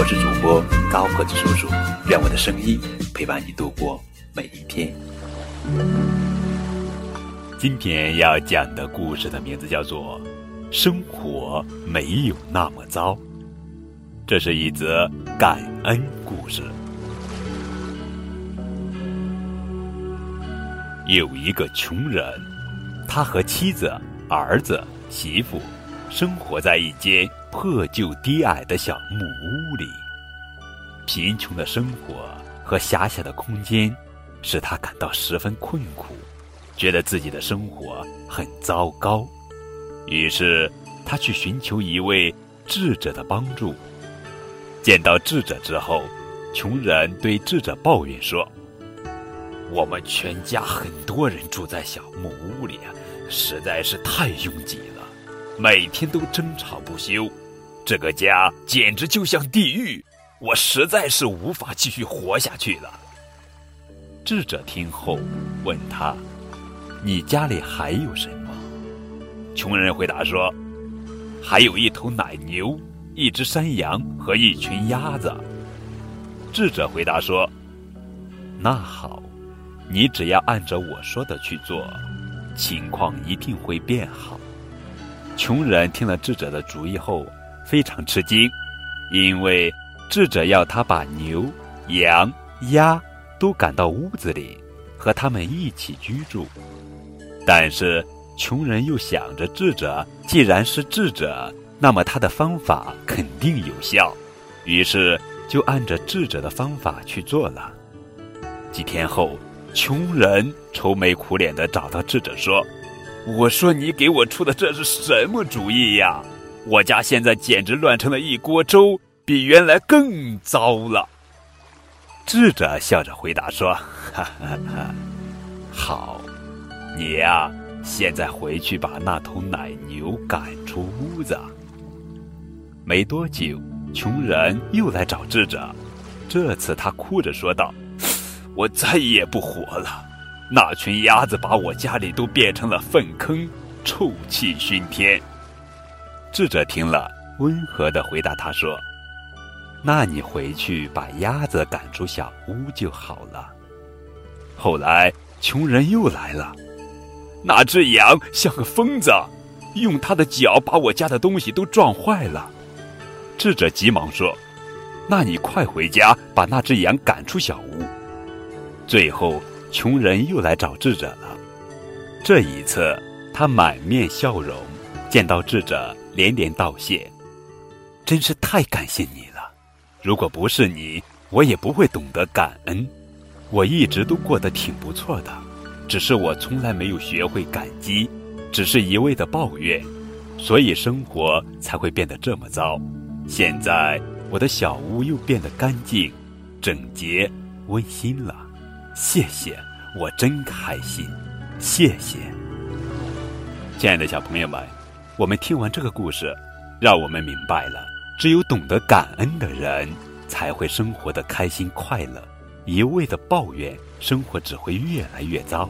我是主播高个子叔叔，愿我的声音陪伴你度过每一天。今天要讲的故事的名字叫做《生活没有那么糟》，这是一则感恩故事。有一个穷人，他和妻子。儿子、媳妇生活在一间破旧低矮的小木屋里，贫穷的生活和狭小的空间使他感到十分困苦，觉得自己的生活很糟糕。于是，他去寻求一位智者的帮助。见到智者之后，穷人对智者抱怨说：“我们全家很多人住在小木屋里。”实在是太拥挤了，每天都争吵不休，这个家简直就像地狱，我实在是无法继续活下去了。智者听后问他：“你家里还有什么？”穷人回答说：“还有一头奶牛，一只山羊和一群鸭子。”智者回答说：“那好，你只要按照我说的去做。”情况一定会变好。穷人听了智者的主意后，非常吃惊，因为智者要他把牛、羊、鸭都赶到屋子里，和他们一起居住。但是穷人又想着，智者既然是智者，那么他的方法肯定有效，于是就按着智者的方法去做了。几天后。穷人愁眉苦脸的找到智者说：“我说你给我出的这是什么主意呀？我家现在简直乱成了一锅粥，比原来更糟了。”智者笑着回答说：“哈哈哈，好，你呀，现在回去把那头奶牛赶出屋子。”没多久，穷人又来找智者，这次他哭着说道。我再也不活了，那群鸭子把我家里都变成了粪坑，臭气熏天。智者听了，温和的回答他说：“那你回去把鸭子赶出小屋就好了。”后来，穷人又来了，那只羊像个疯子，用它的脚把我家的东西都撞坏了。智者急忙说：“那你快回家把那只羊赶出小屋。”最后，穷人又来找智者了。这一次，他满面笑容，见到智者连连道谢：“真是太感谢你了！如果不是你，我也不会懂得感恩。我一直都过得挺不错的，只是我从来没有学会感激，只是一味的抱怨，所以生活才会变得这么糟。现在，我的小屋又变得干净、整洁、温馨了。”谢谢，我真开心。谢谢，亲爱的小朋友们，我们听完这个故事，让我们明白了，只有懂得感恩的人，才会生活的开心快乐。一味的抱怨，生活只会越来越糟。